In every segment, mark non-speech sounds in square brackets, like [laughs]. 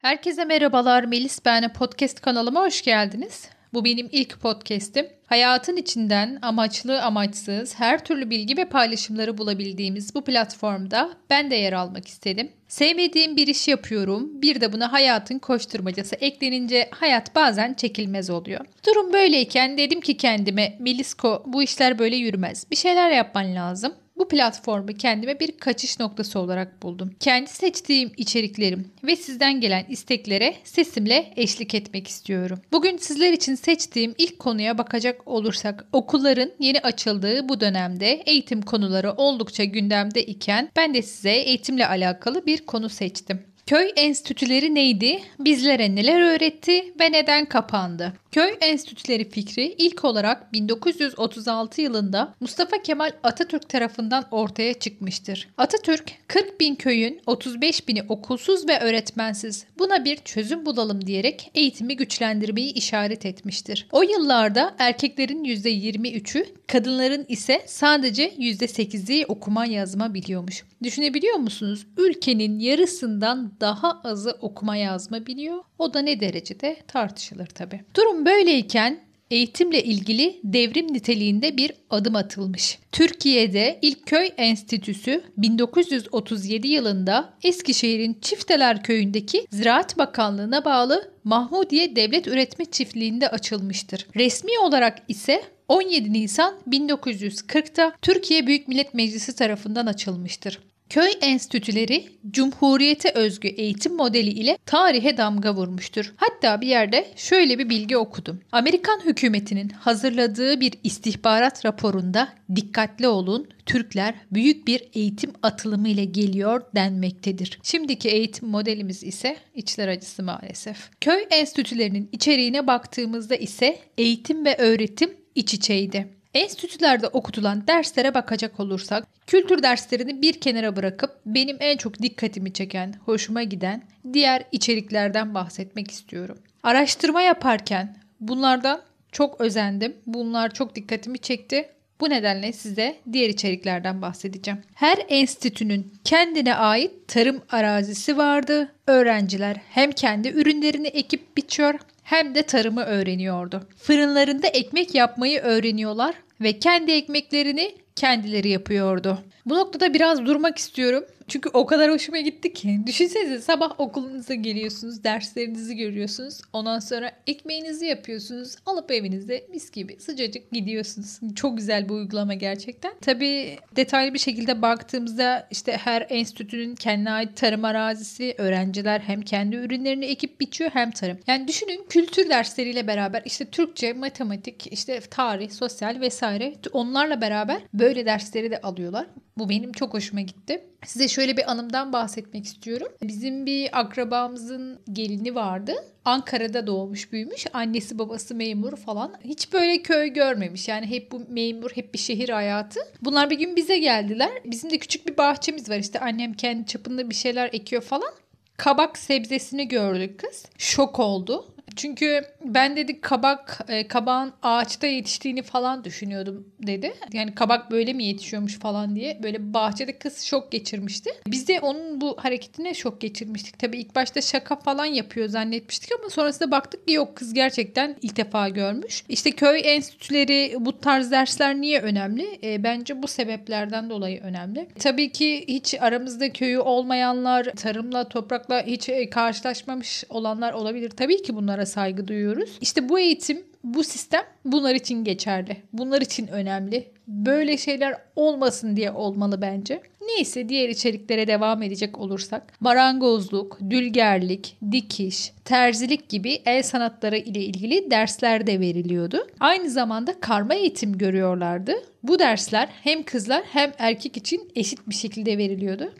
Herkese merhabalar Melis ben podcast kanalıma hoş geldiniz. Bu benim ilk podcast'im. Hayatın içinden amaçlı amaçsız her türlü bilgi ve paylaşımları bulabildiğimiz bu platformda ben de yer almak istedim. Sevmediğim bir iş yapıyorum. Bir de buna hayatın koşturmacası eklenince hayat bazen çekilmez oluyor. Durum böyleyken dedim ki kendime Melisko bu işler böyle yürümez. Bir şeyler yapman lazım. Bu platformu kendime bir kaçış noktası olarak buldum. Kendi seçtiğim içeriklerim ve sizden gelen isteklere sesimle eşlik etmek istiyorum. Bugün sizler için seçtiğim ilk konuya bakacak olursak okulların yeni açıldığı bu dönemde eğitim konuları oldukça gündemde iken ben de size eğitimle alakalı bir konu seçtim. Köy enstitüleri neydi? Bizlere neler öğretti ve neden kapandı? Köy enstitüleri fikri ilk olarak 1936 yılında Mustafa Kemal Atatürk tarafından ortaya çıkmıştır. Atatürk 40 bin köyün 35 bini okulsuz ve öğretmensiz buna bir çözüm bulalım diyerek eğitimi güçlendirmeyi işaret etmiştir. O yıllarda erkeklerin %23'ü kadınların ise sadece %8'i okuma yazma biliyormuş. Düşünebiliyor musunuz? Ülkenin yarısından daha azı okuma yazma biliyor. O da ne derecede tartışılır tabi. Durum böyleyken eğitimle ilgili devrim niteliğinde bir adım atılmış. Türkiye'de ilk köy enstitüsü 1937 yılında Eskişehir'in Çifteler köyündeki Ziraat Bakanlığı'na bağlı Mahmudiye Devlet Üretme Çiftliği'nde açılmıştır. Resmi olarak ise 17 Nisan 1940'ta Türkiye Büyük Millet Meclisi tarafından açılmıştır. Köy enstitüleri Cumhuriyete özgü eğitim modeli ile tarihe damga vurmuştur. Hatta bir yerde şöyle bir bilgi okudum. Amerikan hükümetinin hazırladığı bir istihbarat raporunda dikkatli olun Türkler büyük bir eğitim atılımı ile geliyor denmektedir. Şimdiki eğitim modelimiz ise içler acısı maalesef. Köy enstitülerinin içeriğine baktığımızda ise eğitim ve öğretim iç içeydi. Enstitülerde okutulan derslere bakacak olursak kültür derslerini bir kenara bırakıp benim en çok dikkatimi çeken, hoşuma giden diğer içeriklerden bahsetmek istiyorum. Araştırma yaparken bunlardan çok özendim. Bunlar çok dikkatimi çekti. Bu nedenle size diğer içeriklerden bahsedeceğim. Her enstitünün kendine ait tarım arazisi vardı. Öğrenciler hem kendi ürünlerini ekip biçiyor hem de tarımı öğreniyordu. Fırınlarında ekmek yapmayı öğreniyorlar ve kendi ekmeklerini kendileri yapıyordu. Bu noktada biraz durmak istiyorum. Çünkü o kadar hoşuma gitti ki. Düşünsenize sabah okulunuza geliyorsunuz, derslerinizi görüyorsunuz. Ondan sonra ekmeğinizi yapıyorsunuz. Alıp evinizde mis gibi sıcacık gidiyorsunuz. Çok güzel bir uygulama gerçekten. Tabii detaylı bir şekilde baktığımızda işte her enstitünün kendine ait tarım arazisi, öğrenciler hem kendi ürünlerini ekip biçiyor hem tarım. Yani düşünün kültür dersleriyle beraber işte Türkçe, matematik, işte tarih, sosyal vesaire onlarla beraber böyle dersleri de alıyorlar. Bu benim çok hoşuma gitti. Size şöyle bir anımdan bahsetmek istiyorum. Bizim bir akrabamızın gelini vardı. Ankara'da doğmuş büyümüş. Annesi babası memur falan. Hiç böyle köy görmemiş. Yani hep bu memur, hep bir şehir hayatı. Bunlar bir gün bize geldiler. Bizim de küçük bir bahçemiz var. İşte annem kendi çapında bir şeyler ekiyor falan kabak sebzesini gördük kız. Şok oldu. Çünkü ben dedi kabak e, kabağın ağaçta yetiştiğini falan düşünüyordum dedi. Yani kabak böyle mi yetişiyormuş falan diye böyle bahçede kız şok geçirmişti. Biz de onun bu hareketine şok geçirmiştik. Tabii ilk başta şaka falan yapıyor zannetmiştik ama sonrasında baktık ki yok kız gerçekten ilk defa görmüş. İşte köy enstitüleri bu tarz dersler niye önemli? E, bence bu sebeplerden dolayı önemli. Tabii ki hiç aramızda köyü olmayanlar, tarımla, toprakla hiç e, karşılaşmamış olanlar olabilir. Tabii ki bunlara saygı duyuyoruz. İşte bu eğitim, bu sistem bunlar için geçerli. Bunlar için önemli. Böyle şeyler olmasın diye olmalı bence. Neyse diğer içeriklere devam edecek olursak marangozluk, dülgerlik, dikiş, terzilik gibi el sanatları ile ilgili dersler de veriliyordu. Aynı zamanda karma eğitim görüyorlardı. Bu dersler hem kızlar hem erkek için eşit bir şekilde veriliyordu.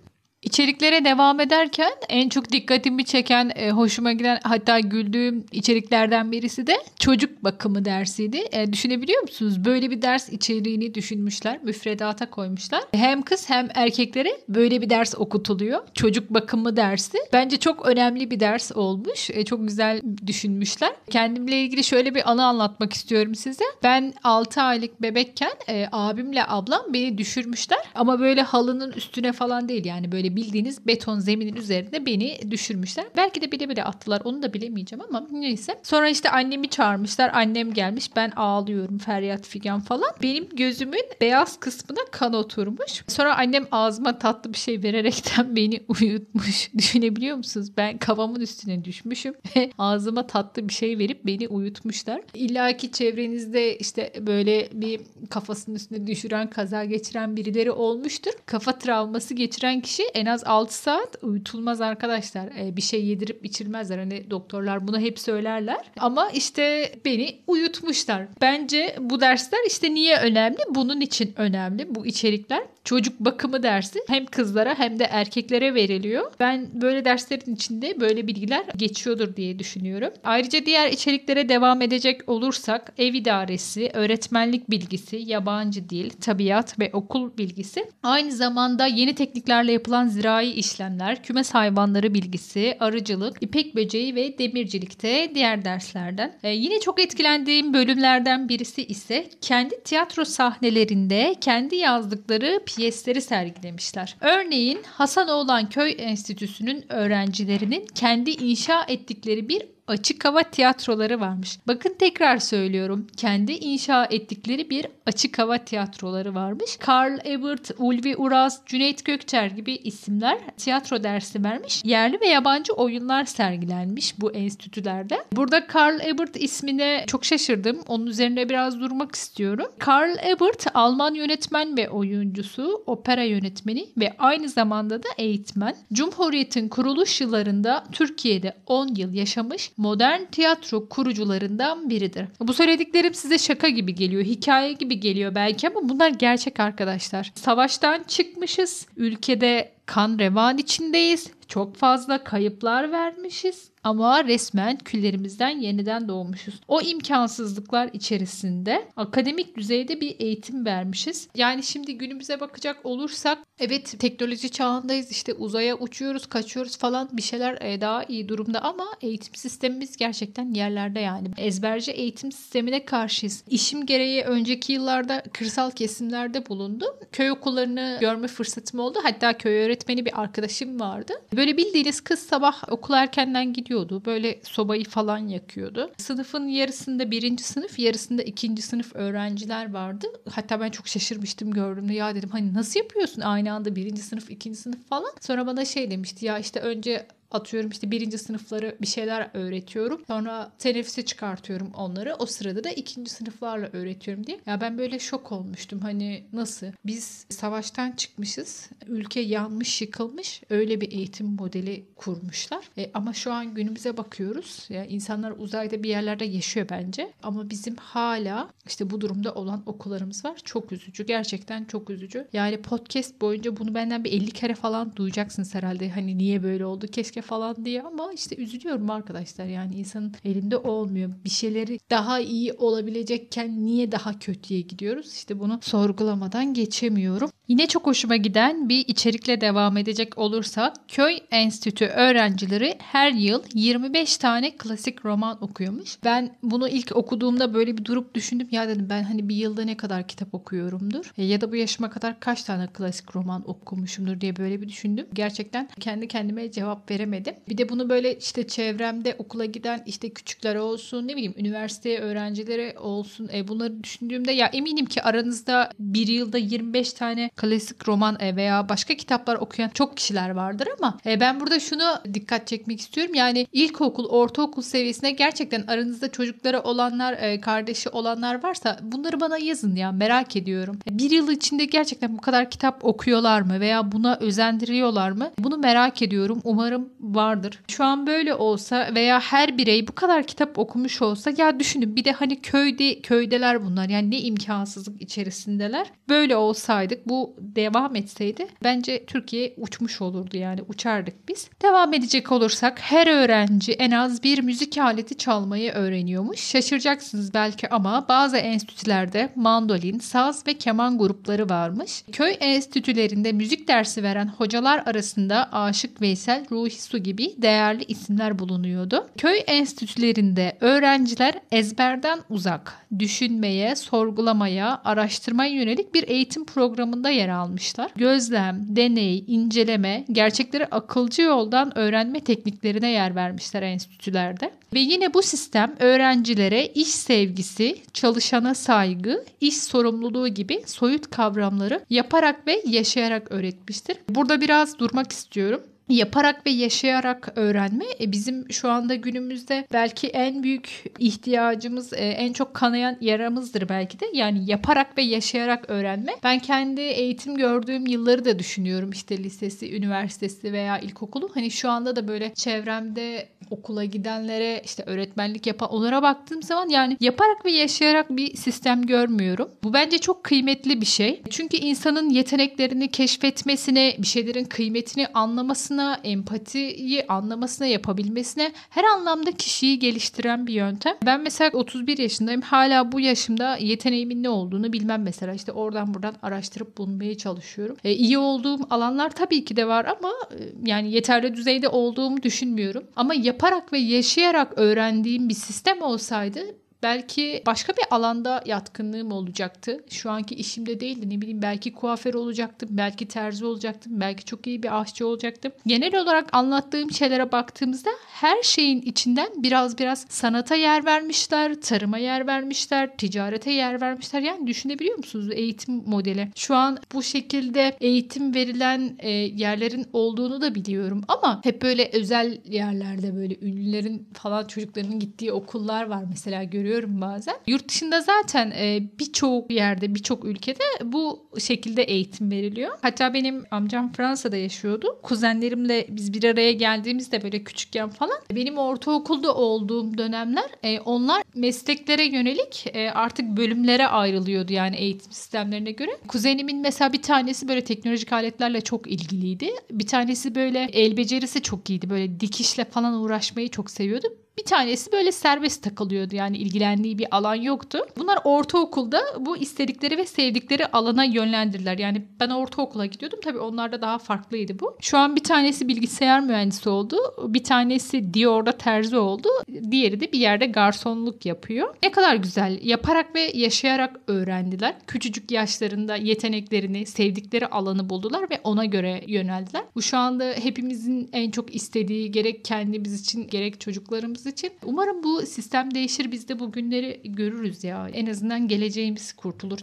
İçeriklere devam ederken en çok dikkatimi çeken, e, hoşuma giden hatta güldüğüm içeriklerden birisi de çocuk bakımı dersiydi. E, düşünebiliyor musunuz? Böyle bir ders içeriğini düşünmüşler, müfredata koymuşlar. Hem kız hem erkeklere böyle bir ders okutuluyor. Çocuk bakımı dersi. Bence çok önemli bir ders olmuş. E, çok güzel düşünmüşler. Kendimle ilgili şöyle bir anı anlatmak istiyorum size. Ben 6 aylık bebekken e, abimle ablam beni düşürmüşler. Ama böyle halının üstüne falan değil yani böyle böyle bildiğiniz beton zeminin üzerinde beni düşürmüşler. Belki de bile bile attılar onu da bilemeyeceğim ama neyse. Sonra işte annemi çağırmışlar. Annem gelmiş. Ben ağlıyorum feryat figan falan. Benim gözümün beyaz kısmına kan oturmuş. Sonra annem ağzıma tatlı bir şey vererekten [laughs] beni uyutmuş. [laughs] Düşünebiliyor musunuz? Ben kafamın üstüne düşmüşüm [laughs] ve ağzıma tatlı bir şey verip beni uyutmuşlar. İlla ki çevrenizde işte böyle bir kafasının üstüne düşüren, kaza geçiren birileri olmuştur. Kafa travması geçiren kişi en az 6 saat uyutulmaz arkadaşlar. Ee, bir şey yedirip içirmezler. Hani doktorlar bunu hep söylerler. Ama işte beni uyutmuşlar. Bence bu dersler işte niye önemli? Bunun için önemli bu içerikler. Çocuk bakımı dersi hem kızlara hem de erkeklere veriliyor. Ben böyle derslerin içinde böyle bilgiler geçiyordur diye düşünüyorum. Ayrıca diğer içeriklere devam edecek olursak ev idaresi, öğretmenlik bilgisi, yabancı dil, tabiat ve okul bilgisi. Aynı zamanda yeni tekniklerle yapılan zirai işlemler, kümes hayvanları bilgisi, arıcılık, ipek böceği ve demircilikte diğer derslerden. Ee, yine çok etkilendiğim bölümlerden birisi ise kendi tiyatro sahnelerinde kendi yazdıkları piyesleri sergilemişler. Örneğin Hasanoğlan Köy Enstitüsü'nün öğrencilerinin kendi inşa ettikleri bir açık hava tiyatroları varmış. Bakın tekrar söylüyorum. Kendi inşa ettikleri bir açık hava tiyatroları varmış. Karl Ebert, Ulvi Uras, Cüneyt Gökçer gibi isimler tiyatro dersi vermiş. Yerli ve yabancı oyunlar sergilenmiş bu enstitülerde. Burada Karl Ebert ismine çok şaşırdım. Onun üzerine biraz durmak istiyorum. Karl Ebert Alman yönetmen ve oyuncusu, opera yönetmeni ve aynı zamanda da eğitmen. Cumhuriyet'in kuruluş yıllarında Türkiye'de 10 yıl yaşamış modern tiyatro kurucularından biridir. Bu söylediklerim size şaka gibi geliyor, hikaye gibi geliyor belki ama bunlar gerçek arkadaşlar. Savaştan çıkmışız, ülkede kan revan içindeyiz, çok fazla kayıplar vermişiz ama resmen küllerimizden yeniden doğmuşuz. O imkansızlıklar içerisinde akademik düzeyde bir eğitim vermişiz. Yani şimdi günümüze bakacak olursak evet teknoloji çağındayız işte uzaya uçuyoruz kaçıyoruz falan bir şeyler e, daha iyi durumda ama eğitim sistemimiz gerçekten yerlerde yani. Ezberci eğitim sistemine karşıyız. İşim gereği önceki yıllarda kırsal kesimlerde bulundum. Köy okullarını görme fırsatım oldu. Hatta köy öğretmeni bir arkadaşım vardı. Böyle bildiğiniz kız sabah okul erkenden gidiyordu. Böyle sobayı falan yakıyordu. Sınıfın yarısında birinci sınıf, yarısında ikinci sınıf öğrenciler vardı. Hatta ben çok şaşırmıştım gördüğümde. Ya dedim hani nasıl yapıyorsun aynı anda birinci sınıf, ikinci sınıf falan. Sonra bana şey demişti ya işte önce atıyorum işte birinci sınıfları bir şeyler öğretiyorum. Sonra teneffüse çıkartıyorum onları. O sırada da ikinci sınıflarla öğretiyorum diye. Ya ben böyle şok olmuştum. Hani nasıl? Biz savaştan çıkmışız. Ülke yanmış, yıkılmış. Öyle bir eğitim modeli kurmuşlar. E, ama şu an günümüze bakıyoruz. Ya insanlar uzayda bir yerlerde yaşıyor bence. Ama bizim hala işte bu durumda olan okullarımız var. Çok üzücü. Gerçekten çok üzücü. Yani podcast boyunca bunu benden bir 50 kere falan duyacaksınız herhalde. Hani niye böyle oldu? Keşke falan diye ama işte üzülüyorum arkadaşlar. Yani insanın elinde olmuyor. Bir şeyleri daha iyi olabilecekken niye daha kötüye gidiyoruz? İşte bunu sorgulamadan geçemiyorum. Yine çok hoşuma giden bir içerikle devam edecek olursak Köy Enstitü öğrencileri her yıl 25 tane klasik roman okuyormuş. Ben bunu ilk okuduğumda böyle bir durup düşündüm. Ya dedim ben hani bir yılda ne kadar kitap okuyorumdur? E, ya da bu yaşıma kadar kaç tane klasik roman okumuşumdur diye böyle bir düşündüm. Gerçekten kendi kendime cevap veremedim. Bir de bunu böyle işte çevremde okula giden işte küçükler olsun ne bileyim üniversiteye öğrencileri olsun e, bunları düşündüğümde ya eminim ki aranızda bir yılda 25 tane klasik roman e, veya başka kitaplar okuyan çok kişiler vardır ama e, ben burada şunu dikkat çekmek istiyorum. Yani ilkokul, ortaokul seviyesinde gerçekten aranızda çocukları olanlar, e, kardeşi olanlar varsa bunları bana yazın ya merak ediyorum. Bir yıl içinde gerçekten bu kadar kitap okuyorlar mı veya buna özendiriyorlar mı? Bunu merak ediyorum. Umarım vardır. Şu an böyle olsa veya her birey bu kadar kitap okumuş olsa ya düşünün bir de hani köyde köydeler bunlar yani ne imkansızlık içerisindeler. Böyle olsaydık bu devam etseydi bence Türkiye uçmuş olurdu yani uçardık biz. Devam edecek olursak her öğrenci en az bir müzik aleti çalmayı öğreniyormuş. Şaşıracaksınız belki ama bazı enstitülerde mandolin, saz ve keman grupları varmış. Köy enstitülerinde müzik dersi veren hocalar arasında Aşık Veysel, Ruhi Aksu gibi değerli isimler bulunuyordu. Köy enstitülerinde öğrenciler ezberden uzak, düşünmeye, sorgulamaya, araştırmaya yönelik bir eğitim programında yer almışlar. Gözlem, deney, inceleme, gerçekleri akılcı yoldan öğrenme tekniklerine yer vermişler enstitülerde. Ve yine bu sistem öğrencilere iş sevgisi, çalışana saygı, iş sorumluluğu gibi soyut kavramları yaparak ve yaşayarak öğretmiştir. Burada biraz durmak istiyorum yaparak ve yaşayarak öğrenme e, bizim şu anda günümüzde belki en büyük ihtiyacımız, e, en çok kanayan yaramızdır belki de. Yani yaparak ve yaşayarak öğrenme. Ben kendi eğitim gördüğüm yılları da düşünüyorum. İşte lisesi, üniversitesi veya ilkokulu. Hani şu anda da böyle çevremde okula gidenlere işte öğretmenlik yapan onlara baktığım zaman yani yaparak ve yaşayarak bir sistem görmüyorum. Bu bence çok kıymetli bir şey. Çünkü insanın yeteneklerini keşfetmesine, bir şeylerin kıymetini anlamasına, empatiyi anlamasına, yapabilmesine her anlamda kişiyi geliştiren bir yöntem. Ben mesela 31 yaşındayım. Hala bu yaşımda yeteneğimin ne olduğunu bilmem mesela. işte oradan buradan araştırıp bulmaya çalışıyorum. E, iyi olduğum alanlar tabii ki de var ama e, yani yeterli düzeyde olduğumu düşünmüyorum. Ama yap yaparak ve yaşayarak öğrendiğim bir sistem olsaydı Belki başka bir alanda yatkınlığım olacaktı. Şu anki işimde değildi. Ne bileyim belki kuaför olacaktım. Belki terzi olacaktım. Belki çok iyi bir aşçı olacaktım. Genel olarak anlattığım şeylere baktığımızda her şeyin içinden biraz biraz sanata yer vermişler. Tarıma yer vermişler. Ticarete yer vermişler. Yani düşünebiliyor musunuz eğitim modeli? Şu an bu şekilde eğitim verilen e, yerlerin olduğunu da biliyorum. Ama hep böyle özel yerlerde böyle ünlülerin falan çocuklarının gittiği okullar var mesela görüyorum görüyorum bazen. Yurt dışında zaten e, birçok yerde, birçok ülkede bu şekilde eğitim veriliyor. Hatta benim amcam Fransa'da yaşıyordu. Kuzenlerimle biz bir araya geldiğimizde böyle küçükken falan benim ortaokulda olduğum dönemler e, onlar mesleklere yönelik e, artık bölümlere ayrılıyordu yani eğitim sistemlerine göre. Kuzenimin mesela bir tanesi böyle teknolojik aletlerle çok ilgiliydi. Bir tanesi böyle el becerisi çok iyiydi. Böyle dikişle falan uğraşmayı çok seviyordu. Bir tanesi böyle serbest takılıyordu yani ilgilendiği bir alan yoktu. Bunlar ortaokulda bu istedikleri ve sevdikleri alana yönlendirdiler. Yani ben ortaokula gidiyordum tabii onlarda daha farklıydı bu. Şu an bir tanesi bilgisayar mühendisi oldu. Bir tanesi Dior'da terzi oldu. Diğeri de bir yerde garsonluk yapıyor. Ne kadar güzel. Yaparak ve yaşayarak öğrendiler. Küçücük yaşlarında yeteneklerini, sevdikleri alanı buldular ve ona göre yöneldiler. Bu şu anda hepimizin en çok istediği gerek kendimiz için gerek çocuklarımız için. Umarım bu sistem değişir biz de bu günleri görürüz ya. En azından geleceğimiz kurtulur.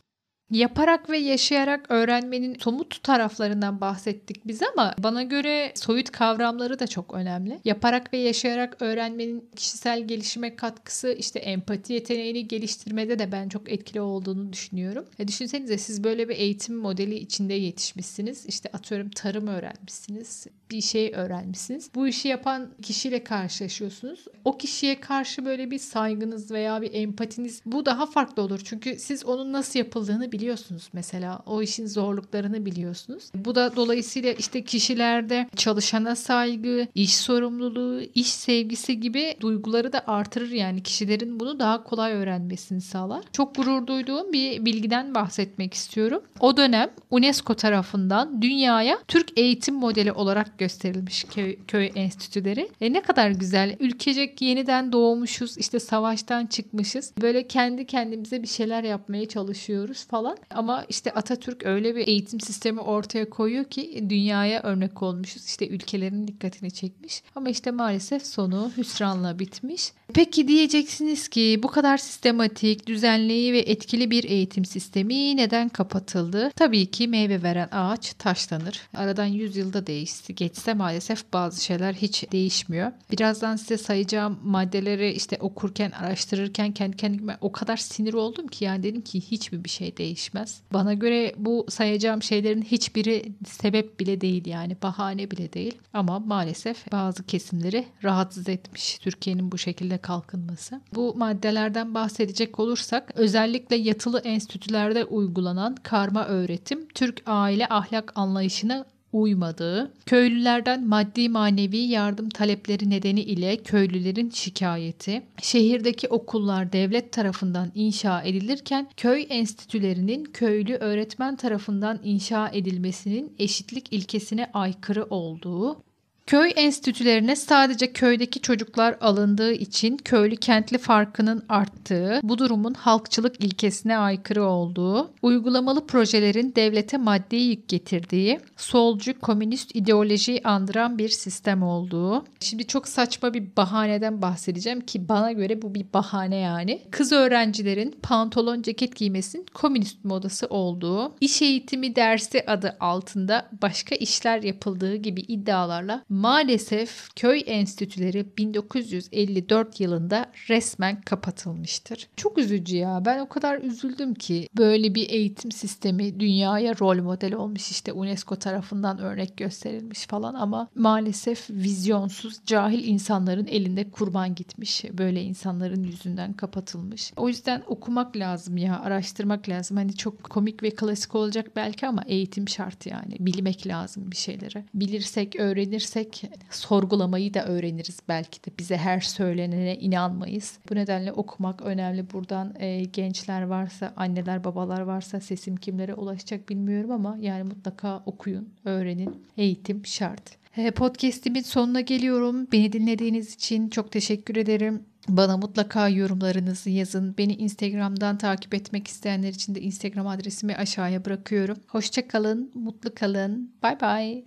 Yaparak ve yaşayarak öğrenmenin somut taraflarından bahsettik biz ama bana göre soyut kavramları da çok önemli. Yaparak ve yaşayarak öğrenmenin kişisel gelişime katkısı işte empati yeteneğini geliştirmede de ben çok etkili olduğunu düşünüyorum. E düşünsenize siz böyle bir eğitim modeli içinde yetişmişsiniz. İşte atıyorum tarım öğrenmişsiniz. Bir şey öğrenmişsiniz. Bu işi yapan kişiyle karşılaşıyorsunuz. O kişiye karşı böyle bir saygınız veya bir empatiniz bu daha farklı olur. Çünkü siz onun nasıl yapıldığını biliyorsunuz mesela. O işin zorluklarını biliyorsunuz. Bu da dolayısıyla işte kişilerde çalışana saygı, iş sorumluluğu, iş sevgisi gibi duyguları da artırır yani kişilerin bunu daha kolay öğrenmesini sağlar. Çok gurur duyduğum bir bilgiden bahsetmek istiyorum. O dönem UNESCO tarafından dünyaya Türk eğitim modeli olarak gösterilmiş köy, köy enstitüleri. E ne kadar güzel. Ülkecek yeniden doğmuşuz. işte savaştan çıkmışız. Böyle kendi kendimize bir şeyler yapmaya çalışıyoruz falan falan. Ama işte Atatürk öyle bir eğitim sistemi ortaya koyuyor ki dünyaya örnek olmuşuz. İşte ülkelerin dikkatini çekmiş. Ama işte maalesef sonu hüsranla bitmiş. Peki diyeceksiniz ki bu kadar sistematik, düzenli ve etkili bir eğitim sistemi neden kapatıldı? Tabii ki meyve veren ağaç taşlanır. Aradan 100 yılda değişti. Geçse maalesef bazı şeyler hiç değişmiyor. Birazdan size sayacağım maddeleri işte okurken, araştırırken kendi kendime o kadar sinir oldum ki yani dedim ki hiç mi bir şey değiş değişmez. Bana göre bu sayacağım şeylerin hiçbiri sebep bile değil yani bahane bile değil. Ama maalesef bazı kesimleri rahatsız etmiş Türkiye'nin bu şekilde kalkınması. Bu maddelerden bahsedecek olursak özellikle yatılı enstitülerde uygulanan karma öğretim Türk aile ahlak anlayışına uymadığı, köylülerden maddi manevi yardım talepleri nedeni ile köylülerin şikayeti, şehirdeki okullar devlet tarafından inşa edilirken köy enstitülerinin köylü öğretmen tarafından inşa edilmesinin eşitlik ilkesine aykırı olduğu, Köy enstitülerine sadece köydeki çocuklar alındığı için köylü kentli farkının arttığı, bu durumun halkçılık ilkesine aykırı olduğu, uygulamalı projelerin devlete maddi yük getirdiği, solcu komünist ideolojiyi andıran bir sistem olduğu. Şimdi çok saçma bir bahaneden bahsedeceğim ki bana göre bu bir bahane yani. Kız öğrencilerin pantolon ceket giymesinin komünist modası olduğu, iş eğitimi dersi adı altında başka işler yapıldığı gibi iddialarla maalesef köy enstitüleri 1954 yılında resmen kapatılmıştır. Çok üzücü ya. Ben o kadar üzüldüm ki böyle bir eğitim sistemi dünyaya rol model olmuş işte UNESCO tarafından örnek gösterilmiş falan ama maalesef vizyonsuz cahil insanların elinde kurban gitmiş. Böyle insanların yüzünden kapatılmış. O yüzden okumak lazım ya, araştırmak lazım. Hani çok komik ve klasik olacak belki ama eğitim şart yani. Bilmek lazım bir şeyleri. Bilirsek, öğrenirsek sorgulamayı da öğreniriz belki de. Bize her söylenene inanmayız. Bu nedenle okumak önemli. Buradan e, gençler varsa, anneler, babalar varsa sesim kimlere ulaşacak bilmiyorum ama yani mutlaka okuyun, öğrenin. Eğitim şart. E, Podcast'imin sonuna geliyorum. Beni dinlediğiniz için çok teşekkür ederim. Bana mutlaka yorumlarınızı yazın. Beni Instagram'dan takip etmek isteyenler için de Instagram adresimi aşağıya bırakıyorum. Hoşça kalın, mutlu kalın. Bay bay.